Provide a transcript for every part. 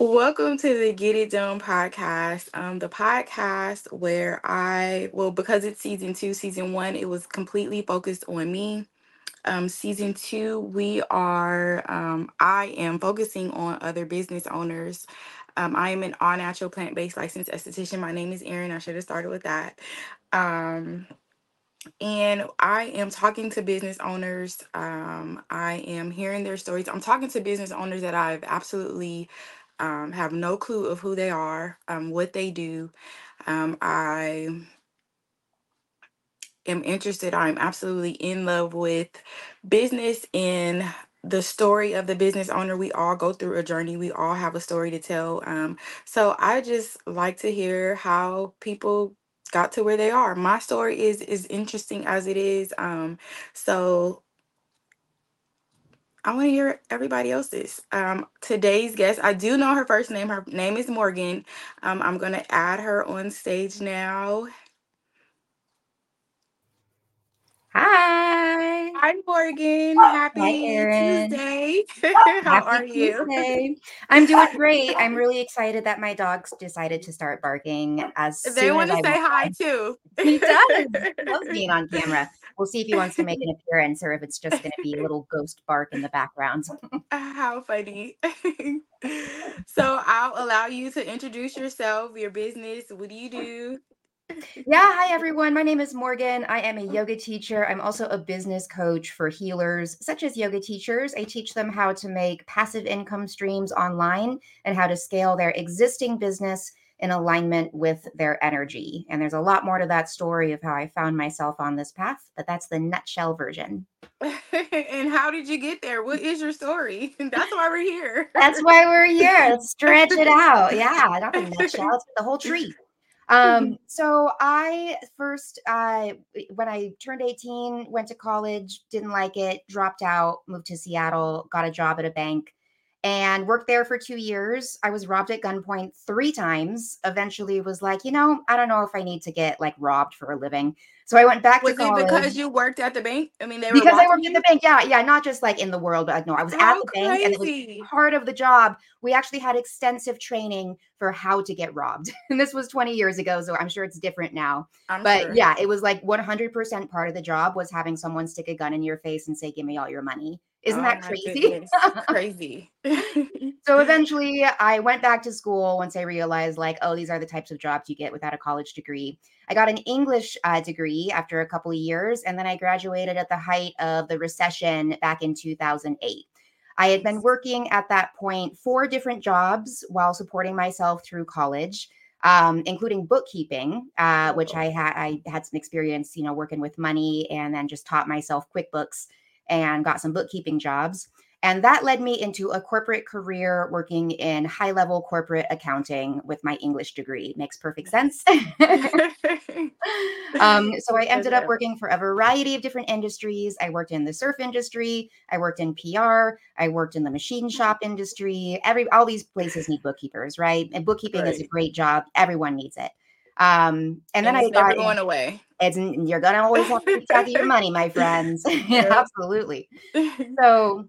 Welcome to the Get It Done podcast. Um, the podcast where I, well, because it's season two, season one, it was completely focused on me. Um, season two, we are, um, I am focusing on other business owners. Um, I am an all natural plant based licensed esthetician. My name is Erin. I should have started with that. Um, and I am talking to business owners. Um, I am hearing their stories. I'm talking to business owners that I've absolutely um, have no clue of who they are, um, what they do. Um, I am interested. I'm absolutely in love with business and the story of the business owner. We all go through a journey. We all have a story to tell. Um, so I just like to hear how people got to where they are. My story is is interesting as it is. Um, so I want to hear everybody else's. Um, today's guest, I do know her first name. Her name is Morgan. Um, I'm going to add her on stage now. Hi. Hi, Morgan. Hi, Happy Erin. Tuesday. How Happy are you? Tuesday. I'm doing great. I'm really excited that my dogs decided to start barking as They soon as want to I say went hi too. He does. He loves being on camera. We'll see if he wants to make an appearance or if it's just going to be a little ghost bark in the background. How funny. so I'll allow you to introduce yourself, your business. What do you do? Yeah, hi everyone. My name is Morgan. I am a yoga teacher. I'm also a business coach for healers, such as yoga teachers. I teach them how to make passive income streams online and how to scale their existing business in alignment with their energy. And there's a lot more to that story of how I found myself on this path, but that's the nutshell version. and how did you get there? What is your story? That's why we're here. That's why we're here. Let's stretch it out. Yeah, not the nutshell, it's the whole tree. Um, so I first, uh, when I turned 18, went to college, didn't like it, dropped out, moved to Seattle, got a job at a bank, and worked there for two years. I was robbed at gunpoint three times. Eventually, was like, you know, I don't know if I need to get like robbed for a living. So I went back Was to college. because you worked at the bank? I mean, they were because I worked at you? the bank. Yeah, yeah, not just like in the world, but no, I was at How the bank and it was crazy. part of the job. We actually had extensive training for how to get robbed. And this was 20 years ago, so I'm sure it's different now. I'm But sure. yeah, it was like 100% part of the job was having someone stick a gun in your face and say, "Give me all your money." Isn't Oh that crazy? Crazy. so eventually I went back to school once I realized like, oh, these are the types of jobs you get without a college degree. I got an English uh, degree after a couple of years, and then I graduated at the height of the recession back in 2008. I had been working at that point four different jobs while supporting myself through college, um, including bookkeeping, uh, which I had I had some experience, you know, working with money, and then just taught myself QuickBooks and got some bookkeeping jobs. And that led me into a corporate career working in high level corporate accounting with my English degree. Makes perfect sense. um, so I ended up working for a variety of different industries. I worked in the surf industry, I worked in PR, I worked in the machine shop industry. Every all these places need bookkeepers, right? And bookkeeping is a great job. Everyone needs it. Um, and then I never got going away. It's you're gonna always have to keep track of your money, my friends. yeah, absolutely. So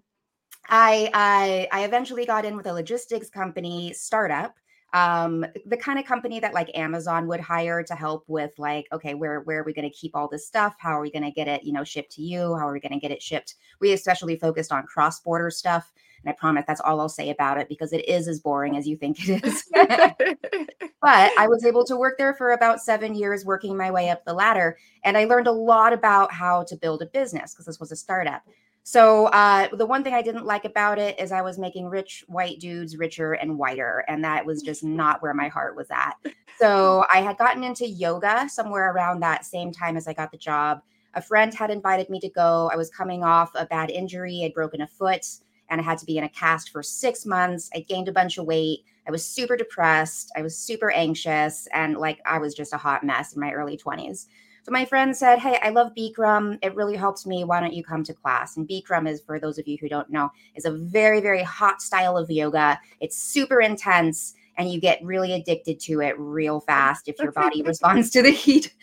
I, I I eventually got in with a logistics company startup, um, the kind of company that like Amazon would hire to help with like, okay, where where are we going to keep all this stuff? How are we going to get it, you know, shipped to you? How are we going to get it shipped? We especially focused on cross border stuff, and I promise that's all I'll say about it because it is as boring as you think it is. but I was able to work there for about seven years, working my way up the ladder. And I learned a lot about how to build a business because this was a startup. So, uh, the one thing I didn't like about it is I was making rich white dudes richer and whiter. And that was just not where my heart was at. So, I had gotten into yoga somewhere around that same time as I got the job. A friend had invited me to go. I was coming off a bad injury, I'd broken a foot and I had to be in a cast for six months. I gained a bunch of weight. I was super depressed. I was super anxious and like I was just a hot mess in my early 20s. So my friend said, Hey, I love Bikram. It really helps me. Why don't you come to class? And Bikram is, for those of you who don't know, is a very, very hot style of yoga. It's super intense and you get really addicted to it real fast if your body responds to the heat.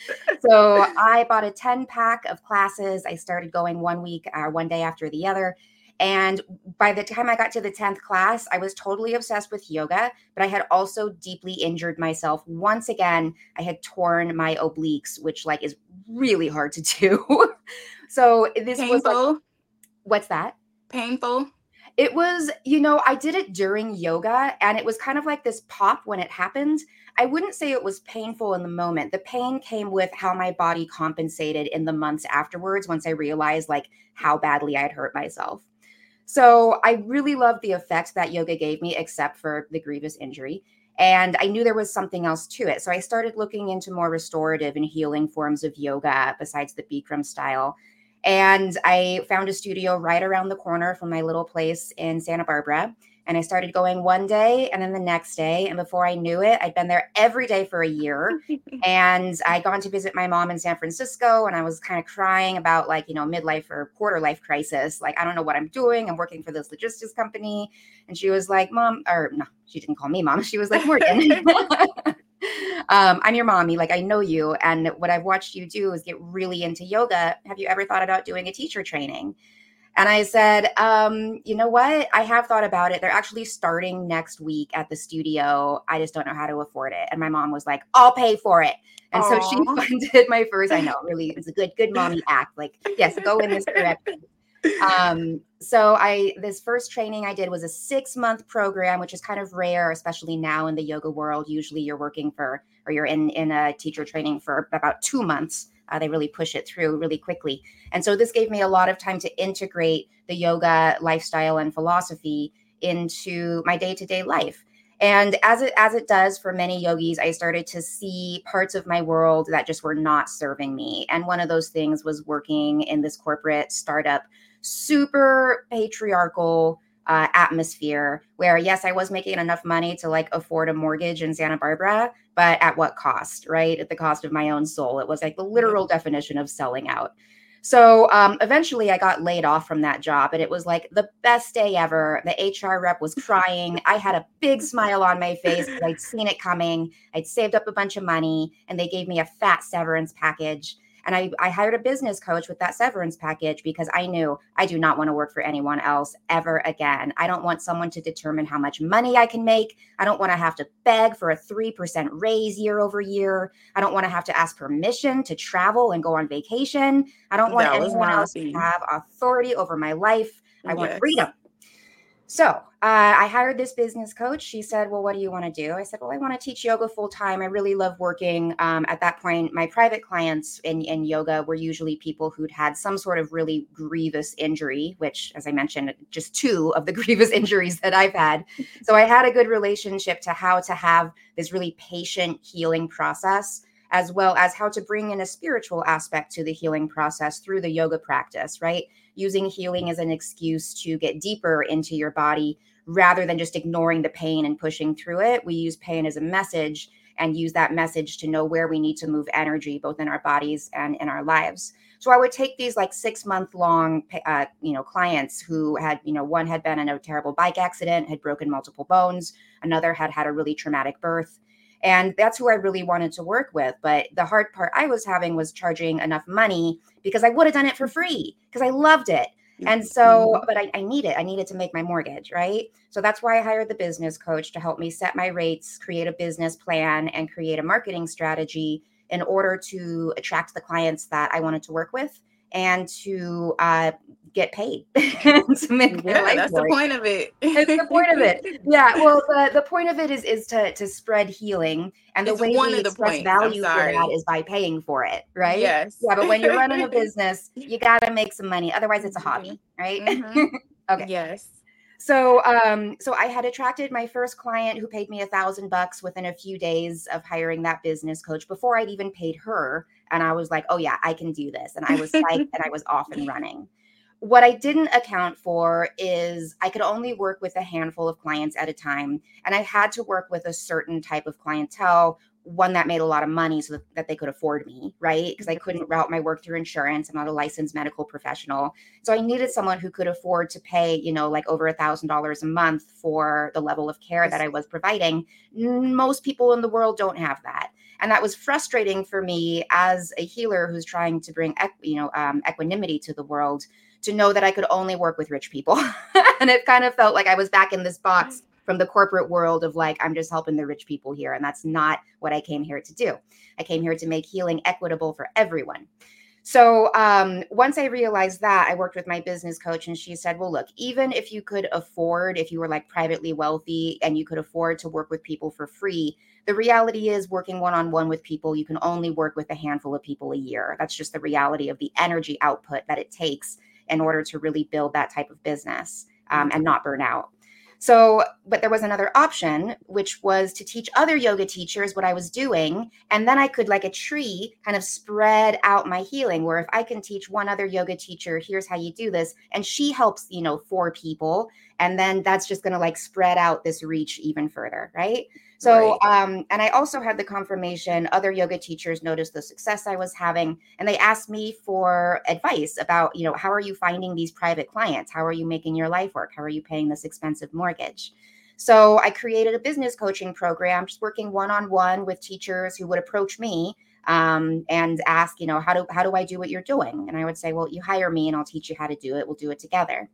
So I bought a 10 pack of classes. I started going one week or one day after the other. And by the time I got to the 10th class, I was totally obsessed with yoga, but I had also deeply injured myself. Once again, I had torn my obliques, which like is really hard to do. so this Painful. was like, what's that? Painful. It was, you know, I did it during yoga and it was kind of like this pop when it happened. I wouldn't say it was painful in the moment. The pain came with how my body compensated in the months afterwards once I realized like how badly I had hurt myself. So I really loved the effect that yoga gave me, except for the grievous injury. And I knew there was something else to it. So I started looking into more restorative and healing forms of yoga besides the Bikram style. And I found a studio right around the corner from my little place in Santa Barbara. And I started going one day and then the next day. And before I knew it, I'd been there every day for a year. and I'd gone to visit my mom in San Francisco and I was kind of crying about like, you know, midlife or quarter life crisis. Like, I don't know what I'm doing. I'm working for this logistics company. And she was like, Mom, or no, she didn't call me mom. She was like, Morgan. um, I'm your mommy. Like, I know you. And what I've watched you do is get really into yoga. Have you ever thought about doing a teacher training? And I said, um, you know what? I have thought about it. They're actually starting next week at the studio. I just don't know how to afford it. And my mom was like, I'll pay for it. And Aww. so she funded my first, I know, really, it's a good, good mommy act. Like, yes, go in this direction. Um, so I this first training I did was a six month program, which is kind of rare, especially now in the yoga world. Usually you're working for or you're in in a teacher training for about two months. Uh, they really push it through really quickly. And so this gave me a lot of time to integrate the yoga lifestyle and philosophy into my day-to-day life. And as it as it does for many yogis, I started to see parts of my world that just were not serving me. And one of those things was working in this corporate startup, super patriarchal uh, atmosphere where yes i was making enough money to like afford a mortgage in santa barbara but at what cost right? At the cost of my own soul. It was like the literal definition of selling out. So um, eventually i got laid off from that job and it was like the best day ever. The hr rep was crying. I had a big smile on my face i'd seen it coming. I'd saved up a bunch of money and they gave me a fat severance package and I, I hired a business coach with that severance package because I knew I do not want to work for anyone else ever again. I don't want someone to determine how much money I can make. I don't want to have to beg for a 3% raise year over year. I don't want to have to ask permission to travel and go on vacation. I don't want anyone else to have authority over my life. I yes. want freedom. So uh, I hired this business coach. She said, Well, what do you want to do? I said, Well, I want to teach yoga full time. I really love working. Um, at that point, my private clients in, in yoga were usually people who'd had some sort of really grievous injury, which, as I mentioned, just two of the grievous injuries that I've had. So I had a good relationship to how to have this really patient healing process as well as how to bring in a spiritual aspect to the healing process through the yoga practice, right? Using healing as an excuse to get deeper into your body rather than just ignoring the pain and pushing through it. We use pain as a message and use that message to know where we need to move energy both in our bodies and in our lives so i would take these like six month long uh, you know clients who had you know one had been in a terrible bike accident had broken multiple bones another had had a really traumatic birth and that's who I really wanted to work with. But the hard part I was having was charging enough money because I would have done it for free because I loved it. And so, mm-hmm. but I, I need it. I needed to make my mortgage, right? So that's why I hired the business coach to help me set my rates, create a business plan, and create a marketing strategy in order to attract the clients that I wanted to work with and to uh, get paid to make yeah, that's the point of it. it's the point of it. Yeah. Well, the, the point of it is is to to spread healing, and the it's way we express value for that is by paying for it, right? Yes. Yeah, but when you're running a business, you got to make some money. Otherwise, it's a hobby, mm-hmm. right? Mm-hmm. okay. Yes. So, um, so I had attracted my first client who paid me a thousand bucks within a few days of hiring that business coach before I'd even paid her. And I was like, oh yeah, I can do this. And I was like, and I was off and running. What I didn't account for is I could only work with a handful of clients at a time. And I had to work with a certain type of clientele one that made a lot of money so that, they could afford me, right? Because I couldn't route my work through insurance. I'm not a licensed medical professional. So I needed someone who could afford to pay, you know, like over a thousand dollars a month for the level of care that I was providing. Most people in the world don't have that. And that was frustrating for me as a healer who's trying to bring, you know, um, equanimity to the world to know that I could only work with rich people. and it kind of felt like I was back in this box from the corporate world of like, I'm just helping the rich people here. And that's not what I came here to do. I came here to make healing equitable for everyone. So um, once I realized that, I worked with my business coach, and she said, Well, look, even if you could afford, if you were like privately wealthy and you could afford to work with people for free, the reality is working one on one with people, you can only work with a handful of people a year. That's just the reality of the energy output that it takes in order to really build that type of business um, and not burn out. So, but there was another option, which was to teach other yoga teachers what I was doing. And then I could, like a tree, kind of spread out my healing. Where if I can teach one other yoga teacher, here's how you do this, and she helps, you know, four people. And then that's just going to like spread out this reach even further. Right. So, right. um, and I also had the confirmation other yoga teachers noticed the success I was having, and they asked me for advice about, you know, how are you finding these private clients? How are you making your life work? How are you paying this expensive mortgage? So, I created a business coaching program, just working one on one with teachers who would approach me um, and ask, you know, how do how do I do what you're doing? And I would say, well, you hire me, and I'll teach you how to do it. We'll do it together.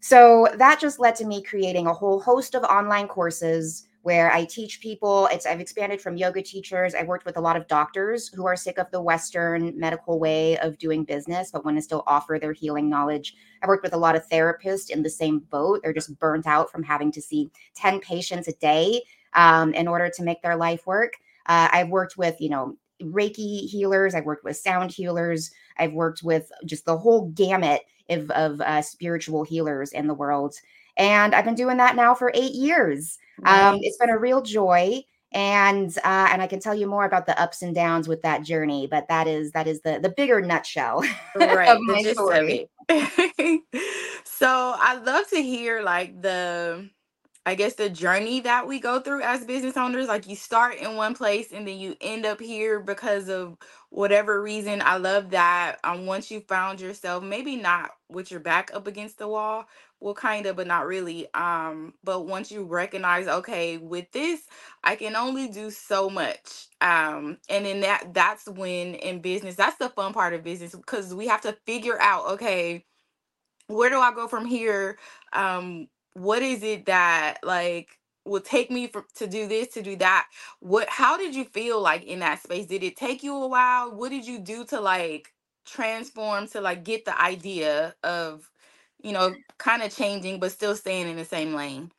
So that just led to me creating a whole host of online courses where I teach people. It's I've expanded from yoga teachers. I've worked with a lot of doctors who are sick of the Western medical way of doing business, but want to still offer their healing knowledge. I've worked with a lot of therapists in the same boat. They're just burnt out from having to see 10 patients a day um, in order to make their life work. Uh, I've worked with, you know, Reiki healers. I've worked with sound healers. I've worked with just the whole gamut of, of uh, spiritual healers in the world. And I've been doing that now for eight years. Nice. Um, it's been a real joy. And uh, and I can tell you more about the ups and downs with that journey, but that is that is the the bigger nutshell right, of my story. so I'd love to hear like the I guess the journey that we go through as business owners, like you start in one place and then you end up here because of whatever reason. I love that. Um, once you found yourself, maybe not with your back up against the wall, well, kind of, but not really. Um, but once you recognize, okay, with this, I can only do so much. Um, and then that that's when in business, that's the fun part of business because we have to figure out, okay, where do I go from here? Um, what is it that like will take me for, to do this to do that what how did you feel like in that space did it take you a while what did you do to like transform to like get the idea of you know kind of changing but still staying in the same lane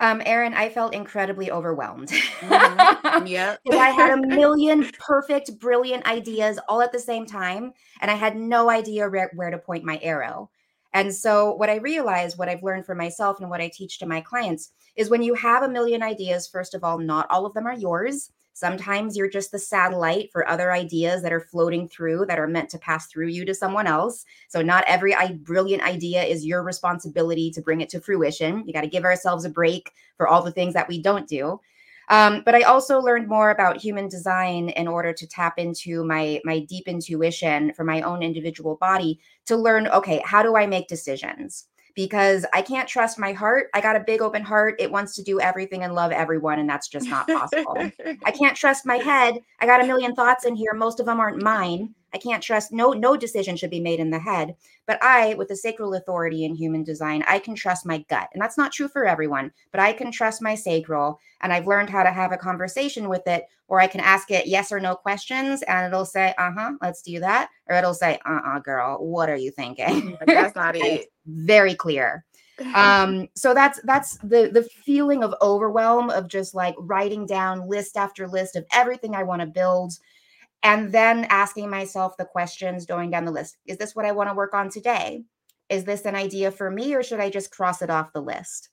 um, Erin, I felt incredibly overwhelmed. Mm-hmm. Yeah. I had a million perfect, brilliant ideas all at the same time, and I had no idea where, where to point my arrow. And so, what I realized, what I've learned for myself, and what I teach to my clients is when you have a million ideas, first of all, not all of them are yours. Sometimes you're just the satellite for other ideas that are floating through that are meant to pass through you to someone else. So, not every brilliant idea is your responsibility to bring it to fruition. You got to give ourselves a break for all the things that we don't do. Um, but I also learned more about human design in order to tap into my my deep intuition for my own individual body to learn. Okay, how do I make decisions? Because I can't trust my heart. I got a big open heart. It wants to do everything and love everyone, and that's just not possible. I can't trust my head. I got a million thoughts in here. Most of them aren't mine. I can't trust no no decision should be made in the head. But I, with the sacral authority in human design, I can trust my gut. And that's not true for everyone, but I can trust my sacral. And I've learned how to have a conversation with it where I can ask it yes or no questions and it'll say, uh-huh, let's do that. Or it'll say, uh-uh, girl, what are you thinking? That's not it. Very clear. Um so that's that's the the feeling of overwhelm of just like writing down list after list of everything i want to build and then asking myself the questions going down the list. Is this what i want to work on today? Is this an idea for me or should i just cross it off the list?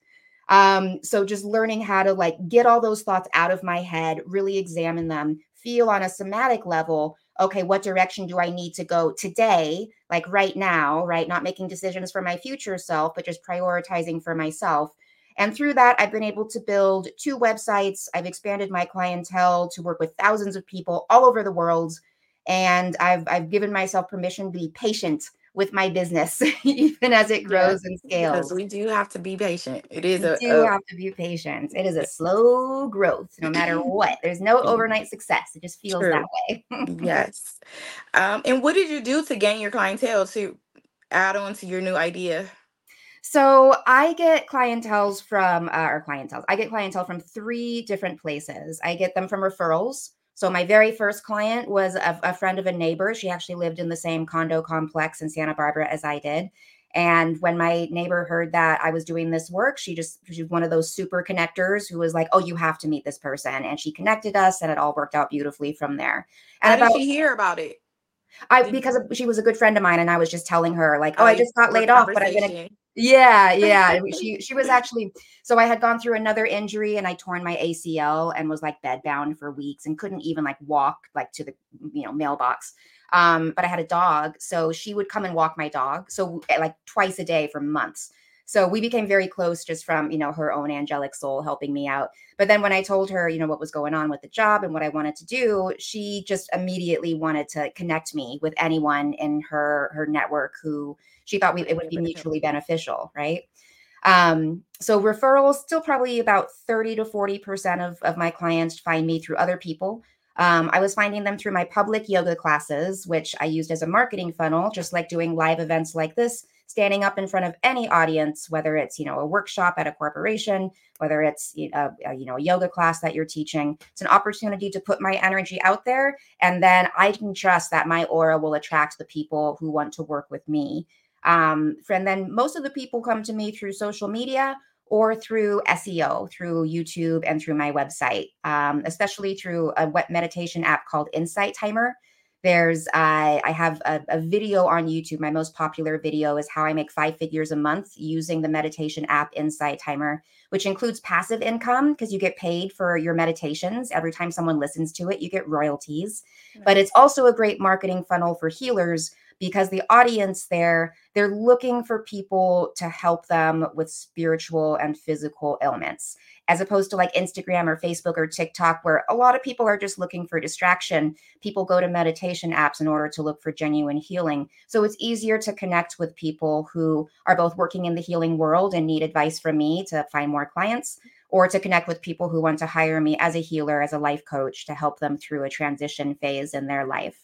Um, so just learning how to like get all those thoughts out of my head really examine them feel on a somatic level okay what direction do i need to go today like right now right not making decisions for my future self but just prioritizing for myself and through that, I've been able to build two websites. I've expanded my clientele to work with thousands of people all over the world. And I've, I've given myself permission to be patient with my business, even as it grows and scales. Because we do have to be patient. It is we a do a, have to be patient. It is a slow growth, no matter what. There's no overnight success. It just feels True. that way. yes. Um, and what did you do to gain your clientele to add on to your new idea? So I get clientels from uh, or clientels. I get clientele from three different places. I get them from referrals. So my very first client was a, a, friend of a neighbor. She actually lived in the same condo complex in Santa Barbara as I did. And when my neighbor heard that I was doing this work, she just she's one of those super connectors who was like, "Oh, you have to meet this person," and she connected us, and it all worked out beautifully from there. And How about, did she hear about it? I because she was a good friend of mine, and I was just telling her like, "Oh, I just got laid off, but I'm gonna." Yeah, yeah. she she was actually so I had gone through another injury and I torn my ACL and was like bedbound for weeks and couldn't even like walk like to the you know mailbox. Um, but I had a dog, so she would come and walk my dog. So eh, like twice a day for months. So we became very close just from, you know, her own angelic soul helping me out. But then when I told her, you know, what was going on with the job and what I wanted to do, she just immediately wanted to connect me with anyone in her her network who she thought we, it would be mutually beneficial, right? Um, so referrals still probably about 30 to 40% of, of my clients find me through other people. Um, I was finding them through my public yoga classes, which I used as a marketing funnel, just like doing live events like this, standing up in front of any audience, whether it's you know a workshop at a corporation, whether it's a, a, you know a yoga class that you're teaching. It's an opportunity to put my energy out there, and then I can trust that my aura will attract the people who want to work with me. Um, and then most of the people come to me through social media or through SEO, through YouTube and through my website, um, especially through a meditation app called Insight Timer. There's, uh, I have a, a, video on YouTube. My most popular video is how I make five figures a month using the meditation app Insight Timer, which includes passive income because you get paid for your meditations. Every time someone listens to it, you get royalties. But it's also a great marketing funnel for healers because the audience there they're looking for people to help them with spiritual and physical ailments as opposed to like Instagram or Facebook or TikTok where a lot of people are just looking for distraction. People go to meditation apps in order to look for genuine healing. So it's easier to connect with people who are both working in the healing world and need advice from me to find more clients or to connect with people who want to hire me as a healer as a life coach to help them through a transition phase in their life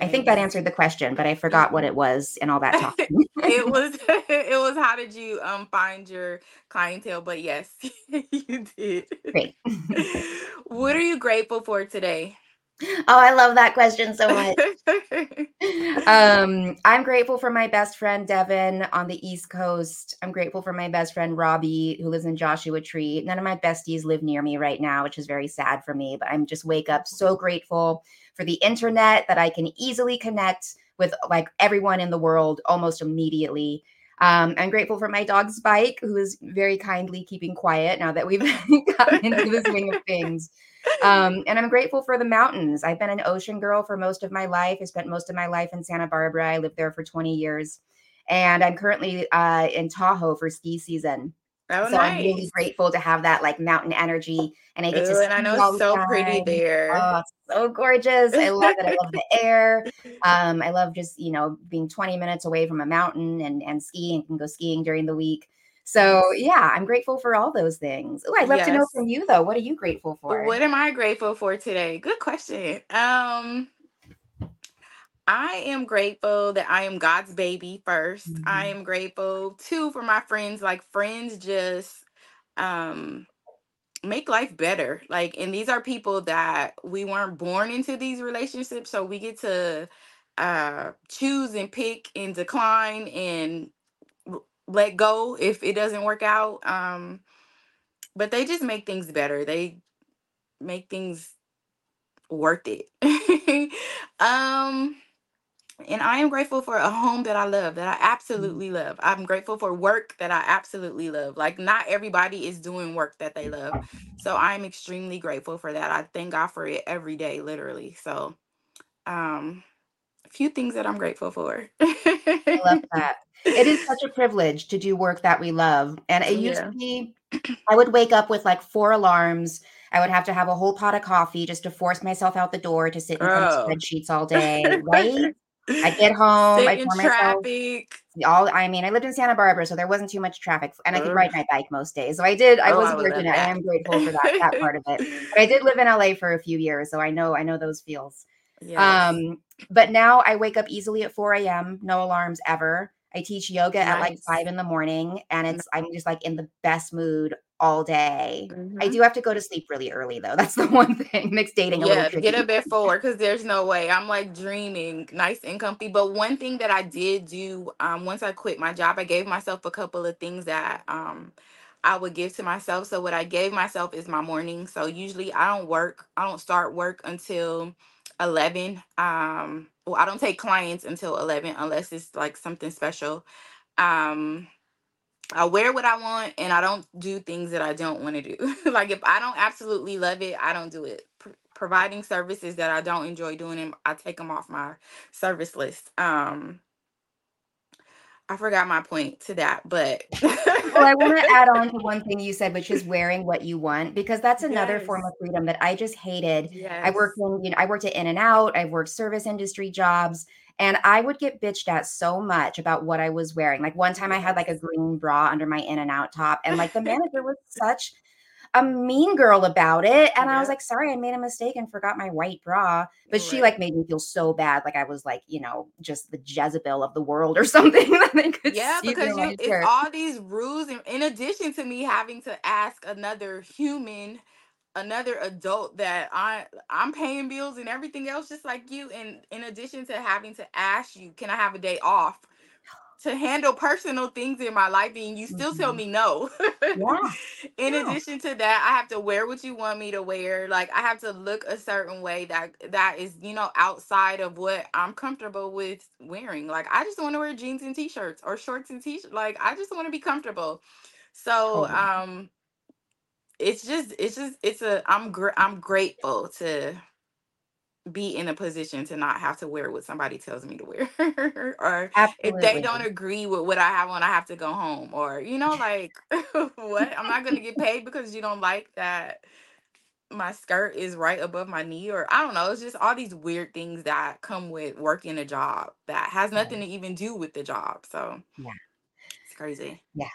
I think that answered the question, but I forgot what it was and all that talk. it was it was how did you um find your clientele? But yes, you did. Great. what are you grateful for today? Oh, I love that question so much. um, I'm grateful for my best friend Devin on the East Coast. I'm grateful for my best friend Robbie, who lives in Joshua Tree. None of my besties live near me right now, which is very sad for me. But I'm just wake up so grateful for the internet that I can easily connect with like everyone in the world almost immediately. Um, I'm grateful for my dog Spike, who is very kindly keeping quiet now that we've gotten into the swing of things. Um, and I'm grateful for the mountains. I've been an ocean girl for most of my life. I spent most of my life in Santa Barbara. I lived there for 20 years. And I'm currently uh, in Tahoe for ski season. Oh, so nice. I'm really grateful to have that like mountain energy, and I get Ooh, to. And I know it's so pretty there. Oh, so gorgeous! I love it. I love the air. Um, I love just you know being 20 minutes away from a mountain and and skiing. and go skiing during the week. So yeah, I'm grateful for all those things. Oh, I'd love yes. to know from you though. What are you grateful for? What am I grateful for today? Good question. Um, I am grateful that I am God's baby 1st mm-hmm. I am grateful too for my friends. Like friends just um make life better. Like and these are people that we weren't born into these relationships so we get to uh choose and pick and decline and let go if it doesn't work out. Um but they just make things better. They make things worth it. um and I am grateful for a home that I love, that I mm-hmm. absolutely love. I'm grateful for work that I absolutely love. Like, not everybody is doing work that they love. So I'm extremely grateful for that. I thank God for it every day, literally. So, um, a few things that I'm grateful for. I love that. It is such a privilege to do work that we love. And it used yeah. to be, I would wake up with like four alarms. I would have to have a whole pot of coffee just to force myself out the door to sit in front of spreadsheets all day, right? I get home. I pour traffic. All I mean, I lived in Santa Barbara, so there wasn't too much traffic, and I could ride my bike most days. So I did. I oh, was fortunate. I am grateful for that that part of it. But I did live in LA for a few years, so I know I know those feels. Yes. Um, but now I wake up easily at 4 a.m. No alarms ever. I teach yoga at like five in the morning, and it's I'm just like in the best mood all day. I Mhm. do have to go to sleep really early though. That's the one thing makes dating a little Yeah, get tricky. up at 4 'cause there's no way. I'm, like, dreaming nice and comfy, but one thing that I did do, um, once I quit my job, I gave myself a couple of things that, um, I would give to myself. So what I gave myself is my morning. So usually I don't work I don't start work until 11. Um, well, I don't take clients until 11 unless it's, like, something special. Um, I wear what I want, and I don't do things that I don't wanna do. Like, if I don't absolutely love it, I don't do it. Pr providing services that I don't enjoy doing 'em, I take them off my service list. Um I forgot my point to that, but Well, I wanna add on to one thing you said, which is wearing what you want, because that's another form of freedom that I just hated. I worked in you know, I worked at In and Out, I've worked service industry jobs, and I would get bitched at so much about what I was wearing. Like, one time I had, like, a green bra under my In and Out top, and, like, the manager was such a mean girl about it, and I was like, "Sorry, I made a mistake and forgot my white bra." But she, like, made me feel so bad, like I was, like, you know, just the Jezebel of the world or something that they could Yeah, because you it's all these rules in in addition to me having to ask another human, another adult that I I'm paying bills and everything else just like you, and in addition to having to ask you, "Can I have a day off?" To handle personal things in my life, and you still tell Mhm. me no. Yeah. In Yeah. addition to that, I have to wear what you want me to wear, like, I have to look a certain way that that is, you know, outside of what I'm comfortable with wearing. Like, I just wanna wear jeans and t-shirts or shorts and t-shirts. like, I just wanna be comfortable. So, Totally. um it's just it's just it's a I'm gr I'm grateful to be in a position to not have to wear what somebody tells me to wear. Or if they don't agree with what I have on, I have to go home or, you know, like, what? I'm not gonna get paid because you don't like that my skirt is right above my knee, or I don't know, it's just all these weird things that come with working a job that has nothing to even do with the job, so Yeah. it's crazy. Yeah.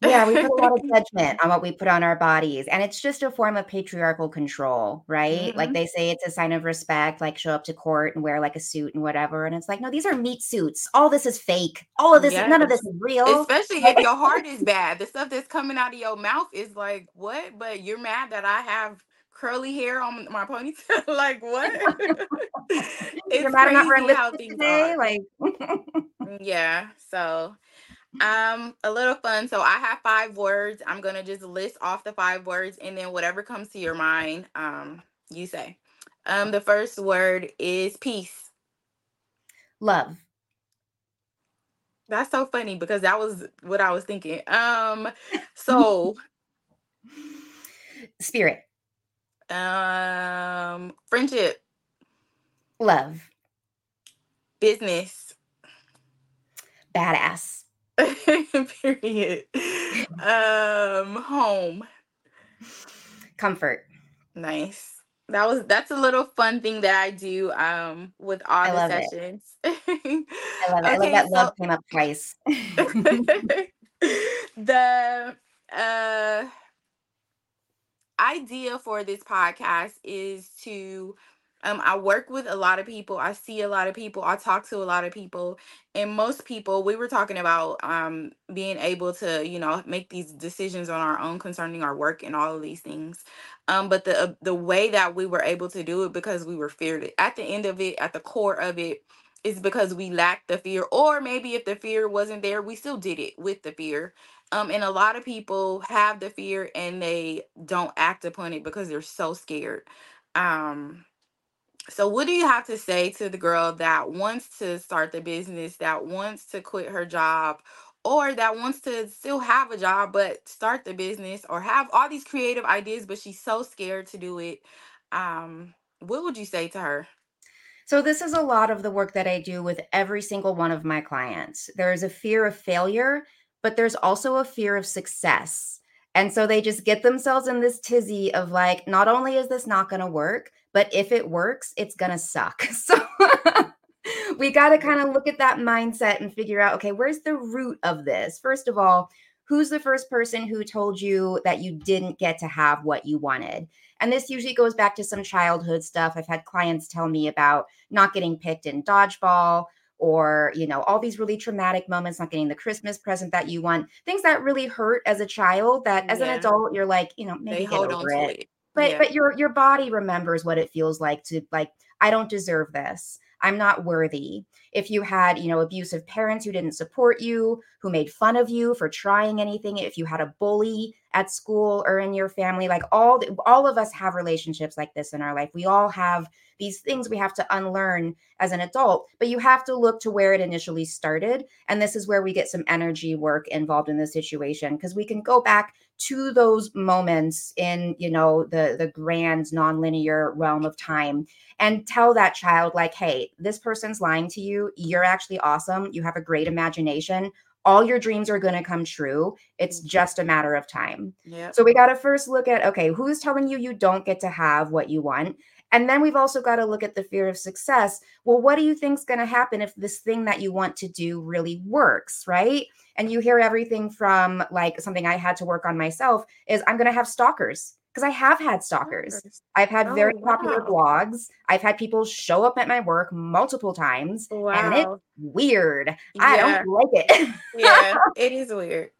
Yeah, we put a lot of judgment on what we put on our bodies, and it's just a form of patriarchal control, right? Like, Mhm. they say it's a sign of respect, like, show up to court and wear, like, a suit and whatever, and it's like, "No, these are meat suits. All this is fake. All of this is none of this is real." Especially if your heart is bad. The stuff that's coming out of your mouth is like, "What? But you're mad that I have curly hair on my ponytail?" Like, what? "You're It's mad not wearing crazy how things today?" are. Like Mm, yeah, so, um, a little fun. So I have 5 words. I'm gonna just list off the 5 words, and then whatever comes to your mind, um, you say. Um, the first word is peace. Love. That's so funny because that was what I was thinking. Um, so Spirit. Um, friendship. Love. Business. Badass. Period. Um, home. Comfort. Nice. That was that's a little fun thing that I do, um, with all I the love sessions. I love it. I love Okay, that love so came up twice. the, uh idea for this podcast is to um, I work with a lot of people, I see a lot of people, I talk to a lot of people, and most people we were talking about, um, being able to, you know, make these decisions on our own concerning our work and all of these things. Um, but the, uh the way that we were able to do it because we were feared at the end of it, at the core of it, is because we lacked the fear, or maybe if the fear wasn't there, we still did it with the fear. Um, and a lot of people have the fear and they don't act upon it because they're so scared. Um, so what do you have to say to the girl that wants to start the business, that wants to quit her job, or that wants to still have a job but start the business or have all these creative ideas, but she's so scared to do it? Um, what would you say to her? So this is a lot of the work that I do with every single one of my clients. There is a fear of failure, but there's also a fear of success. And so they just get themselves in this tizzy of like, not only is this not going to work, but if it works, it's going to suck. So we got to kind of look at that mindset and figure out, okay, where's the root of this? First of all, who's the first person who told you that you didn't get to have what you wanted? And this usually goes back to some childhood stuff. I've had clients tell me about not getting picked in dodgeball or you know all these really traumatic moments not getting the christmas present that you want things that really hurt as a child that as yeah. an adult you're like you know maybe they get over it. it. But yeah. but your your body remembers what it feels like to like i don't deserve this I'm not worthy. If you had, you know, abusive parents who didn't support you, who made fun of you for trying anything, if you had a bully at school or in your family, like all all of us have relationships like this in our life. We all have these things we have to unlearn as an adult, but you have to look to where it initially started, and this is where we get some energy work involved in the situation because we can go back to those moments in you know the the grand nonlinear realm of time and tell that child like hey this person's lying to you. You're actually awesome. You have a great imagination. All your dreams are going to come true. It's mm-hmm. just a matter of time. Yep. so we got to first look at okay who's telling you you don't get to have what you want and then we've also got to look at the fear of success. Well, what do you think's going to happen if this thing that you want to do really works, right? And you hear everything from like something I had to work on myself is I'm going to have stalkers because I have had stalkers. I've had oh, very wow. popular blogs. I've had people show up at my work multiple times. Wow. And it's weird. Yeah. I don't like it. yeah, it is weird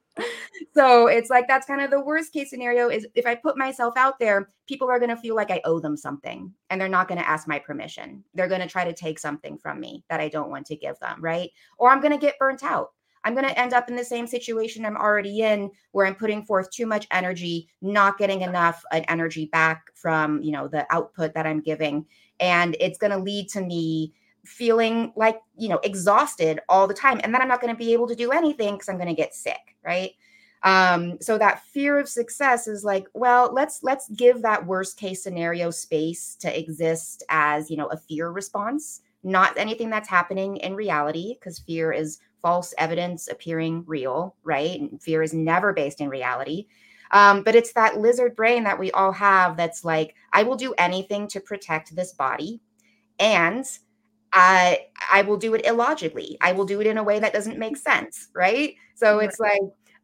so it's like that's kind of the worst case scenario is if I put myself out there, people are going to feel like I owe them something and they're not going to ask my permission. They're going to try to take something from me that I don't want to give them, right? Or I'm going to get burnt out. I'm going to end up in the same situation I'm already in where I'm putting forth too much energy, not getting enough energy back from, you know, the output that I'm giving and it's going to lead to me feeling like you know exhausted all the time and then i'm not going to be able to do anything because i'm going to get sick right? Um so that fear of success is like well let's let's give that worst case scenario space to exist as you know a fear response not anything that's happening in reality because fear is false evidence appearing real right? And fear is never based in reality. Um, but it's that lizard brain that we all have that's like i will do anything to protect this body and I I will do it illogically. I will do it in a way that doesn't make sense, right? So it's like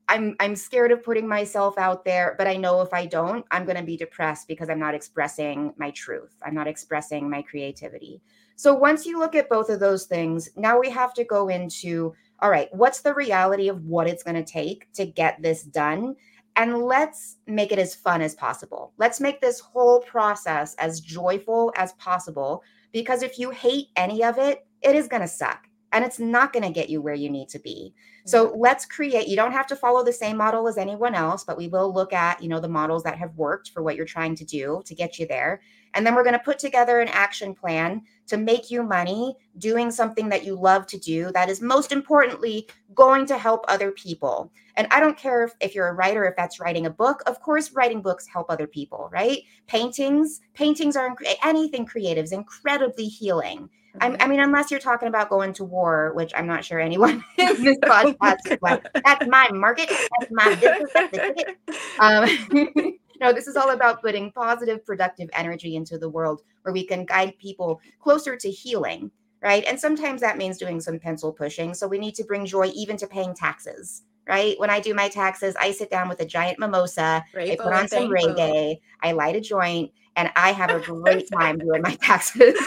I'm I'm scared of putting myself out there, but I know if I don't, I'm going to be depressed because I'm not expressing my truth. I'm not expressing my creativity. So once you look at both of those things, now we have to go into all right, what's the reality of what it's going to take to get this done? And let's make it as fun as possible. Let's make this whole process as joyful as possible because if you hate any of it, it is going to suck and it's not going to get you where you need to be. So let's create you don't have to follow the same model as anyone else, but we will look at, you know, the models that have worked for what you're trying to do to get you there. And then we're going to put together an action plan to make you money doing something that you love to do that is most importantly going to help other people. And I don't care if, if you're a writer, if that's writing a book, of course, writing books help other people, right? Paintings, paintings are anything creative is incredibly healing. I, I mean, unless you're talking about going to war, which I'm not sure anyone in this podcast is like, that's my market, that's my business, Um, no, this is all about putting positive, productive energy into the world where we can guide people closer to healing, right? And sometimes that means doing some pencil pushing. So we need to bring joy even to paying taxes, right? When I do my taxes, I sit down with a giant mimosa, I put on some reggae, I light a joint, and I have a great time doing my taxes.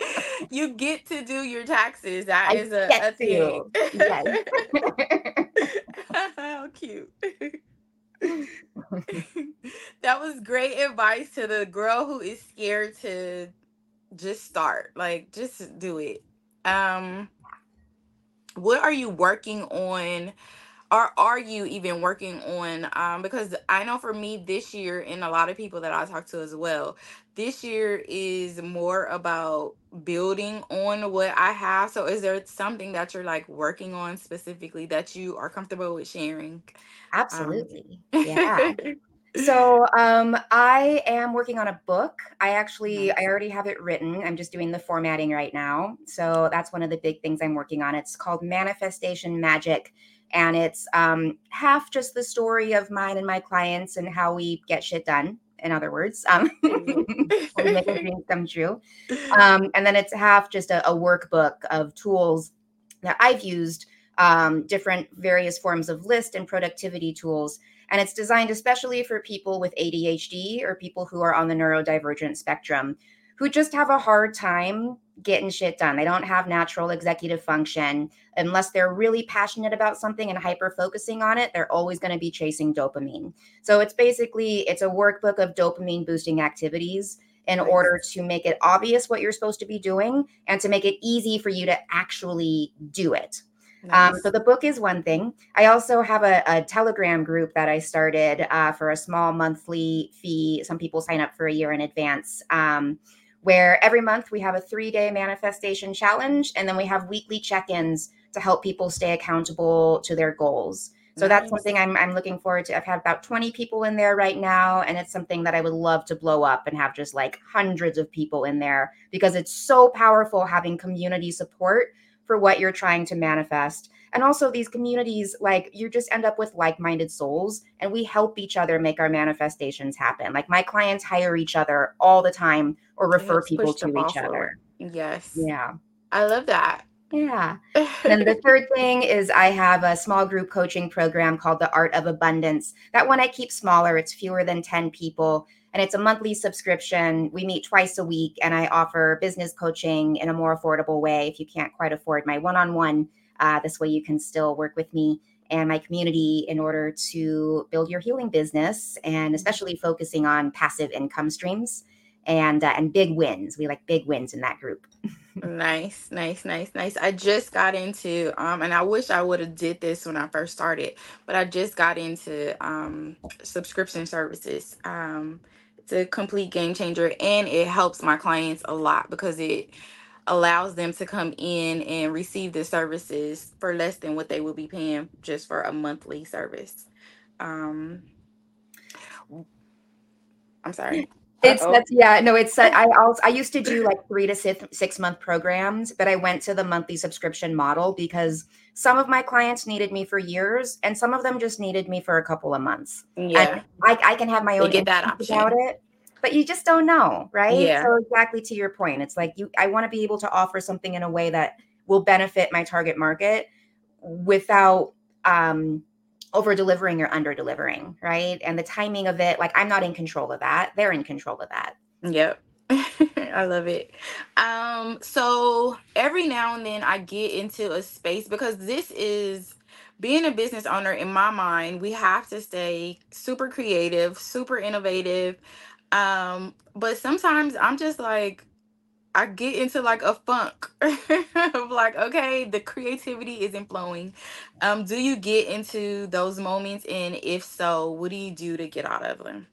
you get to do your taxes. That I is a, a thing. Yes. How cute. that was great advice to the girl who is scared to just start. Like just do it. Um what are you working on or are you even working on um because i know for me this year and a lot of people that i talk to as well this year is more about building on what i have. So is there something that you're like working on specifically that you are comfortable with sharing? Um, absolutely. Um, yeah. So um i am working on a book. I actually i already have it written. I'm just doing the formatting right now. So that's one of the big things i'm working on. It's called manifestation magic and it's um, half just the story of mine and my clients and how we get shit done in other words um, make a dream come true. Um, and then it's half just a, a, workbook of tools that i've used um, different various forms of list and productivity tools and it's designed especially for people with adhd or people who are on the neurodivergent spectrum who just have a hard time getting shit done. They don't have natural executive function. Unless they're really passionate about something and hyper focusing on it, they're always going to be chasing dopamine. So it's basically it's a workbook of dopamine boosting activities in order to make it obvious what you're supposed to be doing and to make it easy for you to actually do it. Um, nice. Um, so the book is one thing. I also have a, a Telegram group that I started uh, for a small monthly fee. Some people sign up for a year in advance. Um, where every month we have a three day manifestation challenge, and then we have weekly check ins to help people stay accountable to their goals. So that's something I'm, I'm looking forward to. I've had about 20 people in there right now, and it's something that I would love to blow up and have just like hundreds of people in there because it's so powerful having community support for what you're trying to manifest. And also, these communities, like you just end up with like minded souls, and we help each other make our manifestations happen. Like my clients hire each other all the time or refer people to each other. Yes. Yeah. I love that. Yeah. and the third thing is I have a small group coaching program called the Art of Abundance. That one I keep smaller, it's fewer than 10 people and it's a monthly subscription. We meet twice a week, and I offer business coaching in a more affordable way. If you can't quite afford my one on one, this way you can still work with me and my community in order to build your healing business, and especially focusing on passive income streams and uh, and big wins. We like big wins in that group. nice, nice, nice, nice. I just got into um and I wish I would have did this when I first started, but I just got into um subscription services. Um it's a complete game changer and it helps my clients a lot because it allows them to come in and receive the services for less than what they would be paying just for a monthly service. Um, I'm sorry. It's Uh-oh. that's yeah no it's uh, I also I used to do like three to six, six month programs but I went to the monthly subscription model because some of my clients needed me for years and some of them just needed me for a couple of months yeah and I, I can have my own get that option about it but you just don't know right yeah so exactly to your point it's like you I want to be able to offer something in a way that will benefit my target market without um over delivering or under delivering, right? And the timing of it, like I'm not in control of that. They're in control of that. Yep. I love it. Um, so every now and then I get into a space because this is being a business owner in my mind, we have to stay super creative, super innovative. Um, but sometimes I'm just like, I get into like a funk of like, okay, the creativity isn't flowing. Um, do you get into those moments? And if so, what do you do to get out of them?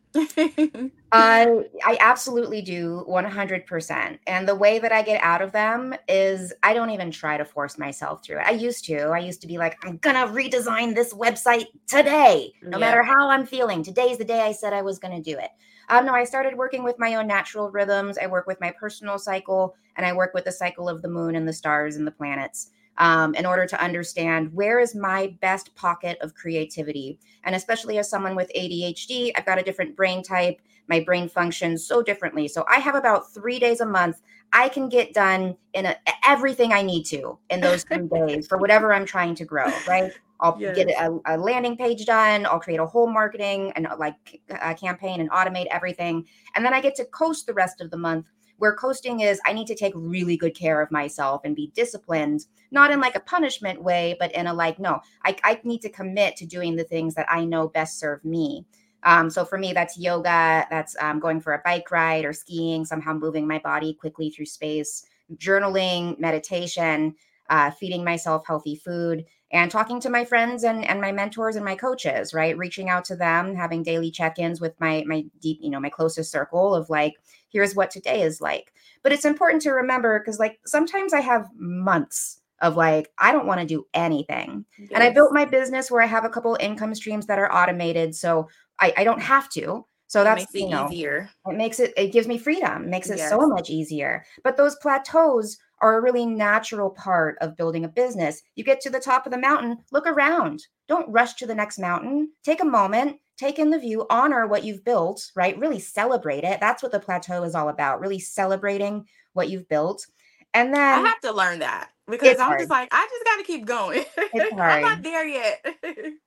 I I absolutely do 100%. And the way that I get out of them is I don't even try to force myself through it. I used to. I used to be like, I'm going to redesign this website today, no yeah. matter how I'm feeling. Today's the day I said I was going to do it. Um, no, I started working with my own natural rhythms. I work with my personal cycle and I work with the cycle of the moon and the stars and the planets um, in order to understand where is my best pocket of creativity. And especially as someone with ADHD, I've got a different brain type. My brain functions so differently. So I have about three days a month. I can get done in a, everything I need to in those three days for whatever I'm trying to grow, right? I'll yes. get a, a, landing page done. I'll create a whole marketing and uh, like a campaign and automate everything. And then I get to coast the rest of the month. Where coasting is, I need to take really good care of myself and be disciplined, not in like a punishment way, but in a like, no, I, I need to commit to doing the things that I know best serve me. Um, so for me, that's yoga, that's um, going for a bike ride or skiing, somehow moving my body quickly through space, journaling, meditation, uh, feeding myself healthy food and talking to my friends and, and my mentors and my coaches right reaching out to them having daily check-ins with my my deep you know my closest circle of like here's what today is like but it's important to remember because like sometimes i have months of like i don't want to do anything yes. and i built my business where i have a couple income streams that are automated so i, I don't have to so that's it you know, easier. It makes it it gives me freedom, makes it yes. so much easier. But those plateaus are a really natural part of building a business. You get to the top of the mountain, look around. Don't rush to the next mountain. Take a moment, take in the view, honor what you've built, right? Really celebrate it. That's what the plateau is all about, really celebrating what you've built. And then I have to learn that because I'm hard. just like, I just got to keep going. I'm not there yet.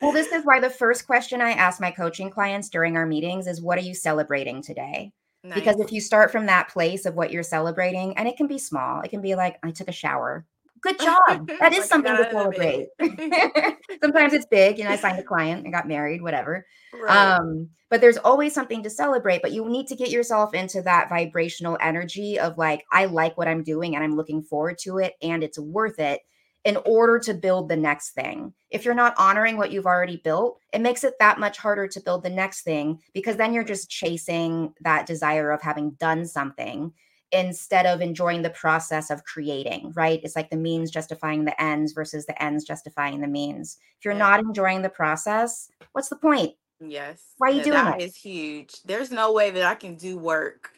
well, this is why the first question I ask my coaching clients during our meetings is, What are you celebrating today? Nice. Because if you start from that place of what you're celebrating, and it can be small, it can be like, I took a shower. Good job. That is Like, something to got out of bed. celebrate. Sometimes it's big. You know, I signed a client, I got married, whatever. Right. Um, but there's always something to celebrate, but you need to get yourself into that vibrational energy of like, I like what I'm doing and I'm looking forward to it and it's worth it in order to build the next thing. If you're not honoring what you've already built, it makes it that much harder to build the next thing because then you're just chasing that desire of having done something instead of enjoying the process of creating, right? It's like the means justifying the ends versus the ends justifying the means. If you're Yeah. not enjoying the process, what's the point? Yes. Why are you that- doing That it? is huge. There's no way that I can do work.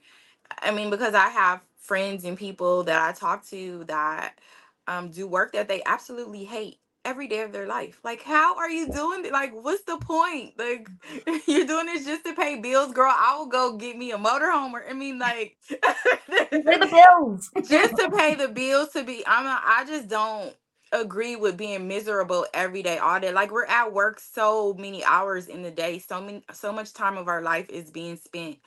I mean, because I have friends and people that I talk to that um, do work that they absolutely hate every day of their life. Like, how are you doing it? Like, what's the point? Like, you're doing this just to pay bills, girl. I will go get me a motorhome. Or I mean, like, Pay the bills. just to pay the bills to be i'm a, i just don't agree with being miserable every day all day like we're at work so many hours in the day so many so much time of our life is being spent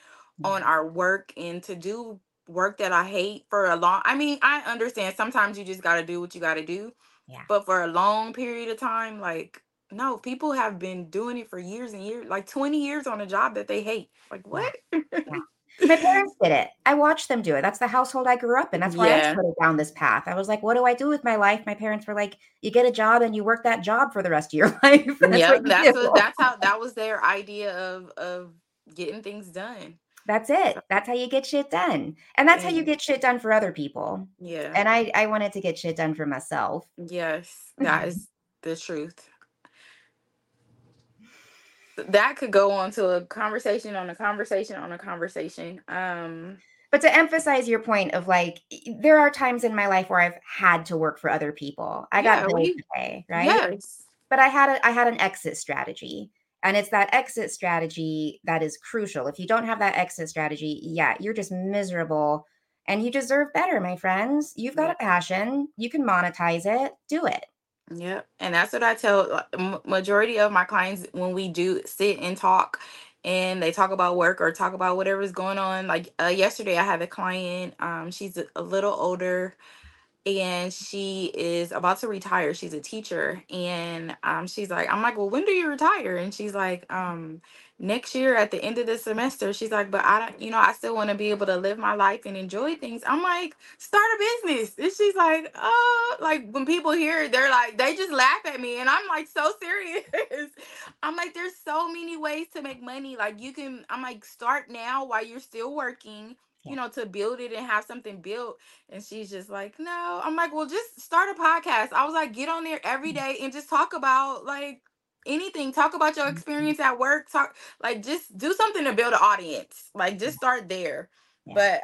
on our work and to do work that i hate for a long i mean i understand sometimes you just got to do what you got to do Yeah. but for a long period of time like no people have been doing it for years and years like 20 years on a job that they hate like what My parents did it. I watched them do it. That's the household I grew up in. That's why I Yeah. started down this path. I was like, what do I do with my life? My parents were like, you get a job and you work that job for the rest of your life. That's yeah that's what that's how that was their idea of of getting things done That's it. That's how you get shit done. And that's how you get shit done for other people. yeah And I, I wanted to get shit done for myself. yes that is the truth that could go on to a conversation on a conversation on a conversation um But to emphasize your point of like, there are times in my life where I've had to work for other people. I got Yeah, bills we- to pay, right? yes but I had a I had an exit strategy. And it's that exit strategy that is crucial. If you don't have that exit strategy, yeah, you're just miserable and you deserve better, my friends. You've got a passion, you can monetize it, do it. Yep. And that's what I tell uh, majority of my clients when we do sit and talk and they talk about work or talk about whatever's going on. Like uh, yesterday I had a client, um, she's a, a little older and she is about to retire. She's a teacher and um, she's like, I'm like, well, when do you retire? And she's like, um, next year at the end of the semester. She's like, but I don't, you know, I still want to be able to live my life and enjoy things. I'm like, start a business. And she's like, oh, like when people hear it, they're like, they just laugh at me. And I'm like, so serious. I'm like, there's so many ways to make money. Like you can, I'm like, start now while you're still working. You know, to build it and have something built. And she's just like, no. I'm like, well, just start a podcast. I was like, get on there every mm-hmm. day and just talk about like anything. Talk about your mm-hmm. experience at work. Talk like just do something to build an audience. Like just start there. But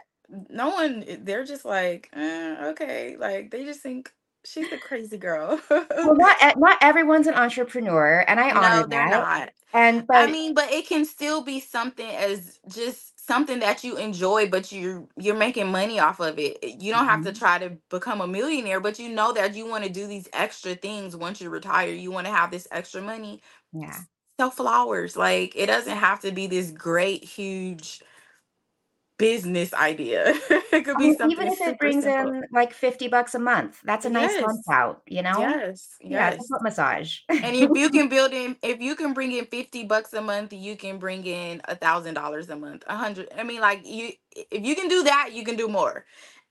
no one, eh, they're just like, eh, okay. Like they just think she's a crazy girl. Well, not not everyone's an entrepreneur, and I honor no, they're that. not. And but I mean, but it can still be something as just something that you enjoy, but you're you're making money off of it. You don't have to Mhm. try to become a millionaire, but you know that you want to do these extra things once you retire. You want to have this extra money. yeah, Sell flowers. Like it doesn't have to be this great, huge business idea. it could I be mean, something even if it brings simple. in like fifty bucks a month, that's a nice month out. You know, Yes, yeah, yes. foot massage. and if you can build in if you can bring in 50 bucks a month you can bring in a thousand dollars a month a hundred i mean like you if you can do that you can do more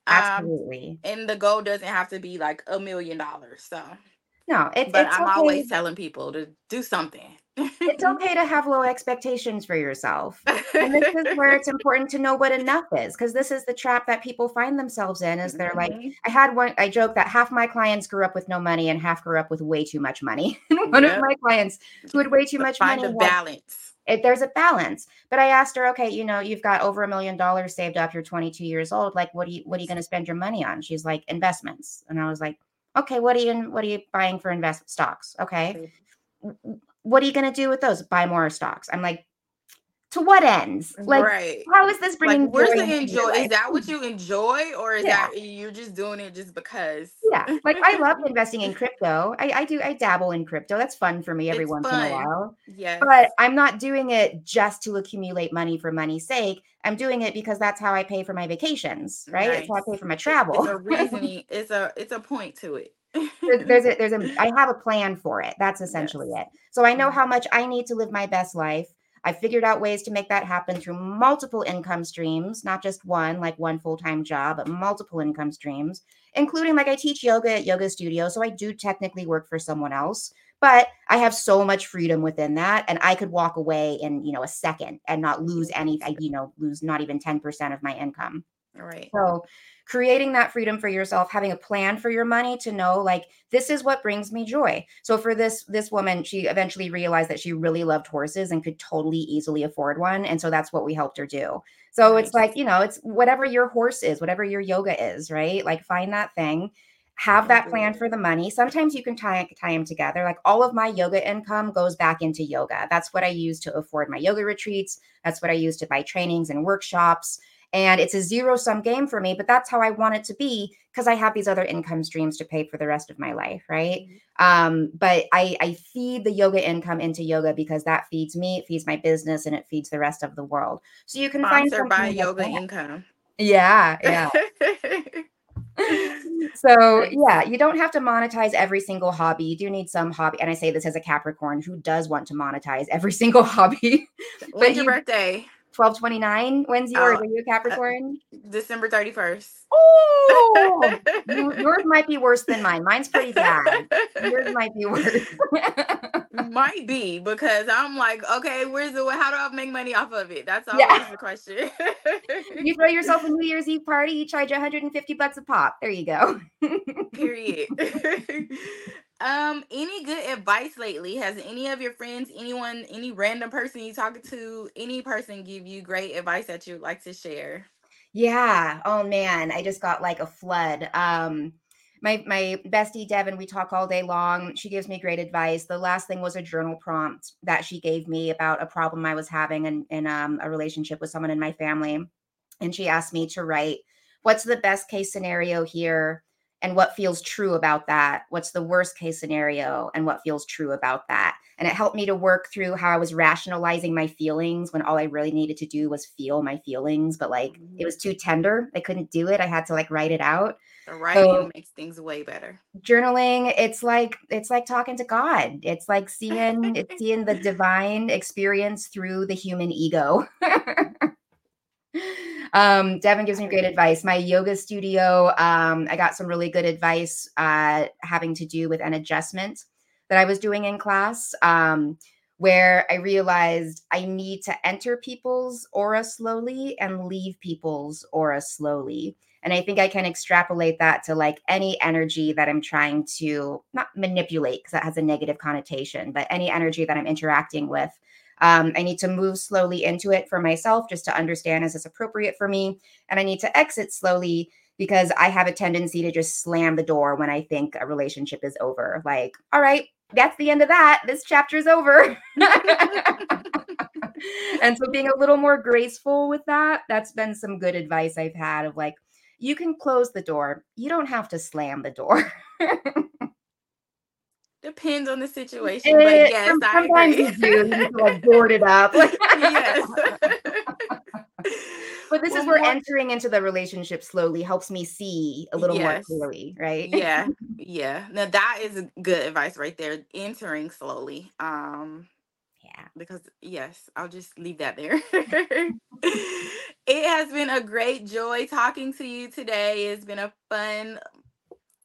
um Absolutely. and the goal doesn't have to be like a million dollars so No, it, but it's i'm okay. always telling people to do something it's okay to have low expectations for yourself. And this is where it's important to know what enough is, because this is the trap that people find themselves in. Is they're like, Mhm. I had one. I joke that half my clients grew up with no money and half grew up with way too much money. One Yep. of my clients who had way too But much find money a balance it, there's a balance. But I asked her, okay, you know, you've got over a million dollars saved up. You're 22 years old. Like, what do you what are you going to spend your money on? She's like, investments. And I was like, okay, what are you what are you buying for investment stocks? Okay, what are you going to do with those? Buy more stocks. I'm like, to what ends? Like, right. how is this bringing? Like, where's the enjoy? Is that what you enjoy, or is Yeah. that you're just doing it just because? Yeah, like I love investing in crypto. I, I do. I dabble in crypto. That's fun for me every It's once in a while. Yes. But I'm not doing it just to accumulate money for money's sake. I'm doing it because that's how I pay for my vacations, right? It's how I pay for my travel. It's a reasoning. It's a it's a point to it. There- there's a there's a I have a plan for it. That's essentially Yes. it. So I know Mhm. how much I need to live my best life. I figured out ways to make that happen through multiple income streams, not just one, like one full-time job, but multiple income streams, including like I teach yoga at yoga studio, so I do technically work for someone else, but I have so much freedom within that and I could walk away in, you know, a second and not lose any, you know, lose not even 10% of my income. All right. So, creating that freedom for yourself, having a plan for your money to know like this is what brings me joy. So for this this woman, she eventually realized that she really loved horses and could totally easily afford one, and so that's what we helped her do. So it's like, you know, it's whatever your horse is, whatever your yoga is, right? Like find that thing. Have that plan for the money. Sometimes you can tie tie them together. Like all of my yoga income goes back into yoga. That's what I use to afford my yoga retreats. That's what I use to buy trainings and workshops and it's a zero sum game for me but that's how i want it to be because i have these other income streams to pay for the rest of my life right? Um but i i feed the yoga income into yoga because that feeds me it feeds my business and it feeds the rest of the world. So you can find by like Yoga. Income. yeah yeah. So yeah you don't have to monetize every single hobby. You do need some hobby and i say this as a capricorn who does want to monetize every single hobby? When's your you- birthday? 1229 when's uh, yours Oh, are you a capricorn December 31st. oh You- yours might be worse than mine. Mine's pretty bad. Yours might be worse. Might be because I'm like, okay, where's the how do I make money off of it? That's Yeah. always the question. you throw yourself a New Year's Eve party, you charge 150 bucks a pop. There you go. Period. Um, any good advice lately? Has any of your friends, anyone, any random person you talking to, any person give you great advice that you'd like to share? Yeah. Oh man, I just got like a flood. Um my my bestie Devin, we talk all day long. She gives me great advice. The last thing was a journal prompt that she gave me about a problem I was having in, in um, a relationship with someone in my family. And she asked me to write what's the best case scenario here and what feels true about that? What's the worst case scenario and what feels true about that? And it helped me to work through how I was rationalizing my feelings when all I really needed to do was feel my feelings, but like it mm-hmm. was too tender. I couldn't do it. I had to like write it out. The writing So- makes things way better. Journaling, it's like it's like talking to God. It's like seeing it's seeing the divine experience through the human ego. um devin gives me great advice. My yoga studio um i got some really good advice uh having to do with an adjustment that i was doing in class um where i realized i need to enter people's aura slowly and leave people's aura slowly. And i think i can extrapolate that to like any energy that i'm trying to not manipulate because that has a negative connotation but any energy that i'm interacting with um, I need to move slowly into it for myself just to understand is this appropriate for me? And I need to exit slowly because I have a tendency to just slam the door when I think a relationship is over. Like, all right, that's the end of that. This chapter is over. and so being a little more graceful with that, that's been some good advice I've had of like, you can close the door. You don't have to slam the door. Depends on the situation, but Eh, yes, some- I sometimes agree. you do. You like board it up. yes. But this Well, is where more- entering into the relationship slowly helps me see a little Yes. more clearly, right? yeah, yeah. Now that is good advice right there. Entering slowly. Um, Yeah. because yes, I'll just leave that there. it has been a great joy talking to you today. It's been a fun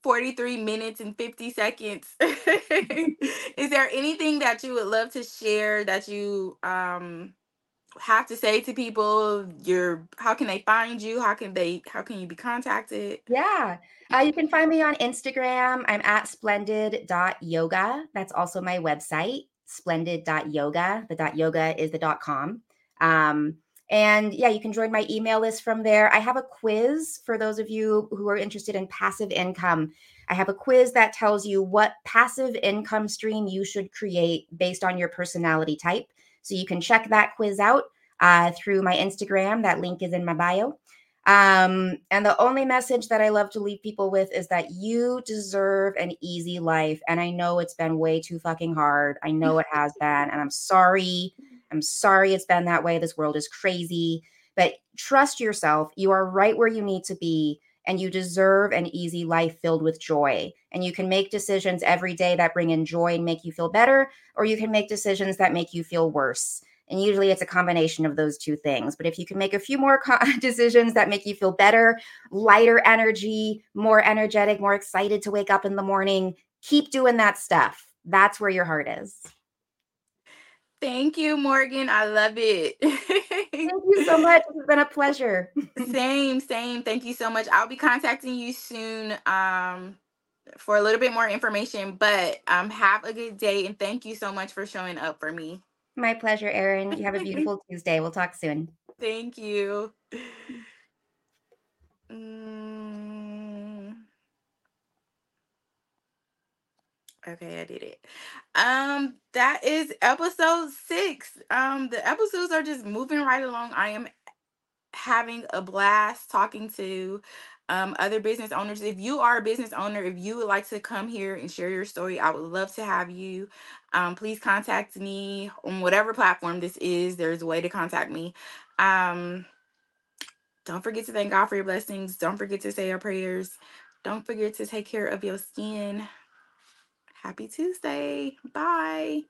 43 minutes and 50 seconds. Is there anything that you would love to share that you um have to say to people? Your how can they find you? How can they how can you be contacted? Yeah. Uh, you can find me on Instagram. I'm at splendid.yoga. That's also my website, splendid.yoga. The dot yoga is the dot com. Um, and yeah, you can join my email list from there. I have a quiz for those of you who are interested in passive income. I have a quiz that tells you what passive income stream you should create based on your personality type. So you can check that quiz out. uh, through my Instagram. That link is in my bio. Um, and the only message that I love to leave people with is that you deserve an easy life. And I know it's been way too fucking hard. I know it has been. And I'm sorry. I'm sorry it's been that way. This world is crazy. But trust yourself. You are right where you need to be. And you deserve an easy life filled with joy. And you can make decisions every day that bring in joy and make you feel better, or you can make decisions that make you feel worse. And usually it's a combination of those two things. But if you can make a few more co- decisions that make you feel better, lighter energy, more energetic, more excited to wake up in the morning, keep doing that stuff. That's where your heart is. Thank you, Morgan. I love it. Thank you so much. It's been a pleasure. same, same. Thank you so much. I'll be contacting you soon um, for a little bit more information, but um, have a good day and thank you so much for showing up for me. My pleasure, Erin. You have a beautiful Tuesday. We'll talk soon. Thank you. Mm. Okay, I did it. Um, that is episode six. Um, the episodes are just moving right along. I am having a blast talking to um, other business owners. If you are a business owner, if you would like to come here and share your story, I would love to have you. Um, please contact me on whatever platform this is. There's a way to contact me. Um, don't forget to thank God for your blessings. Don't forget to say your prayers. Don't forget to take care of your skin. Happy Tuesday. Bye.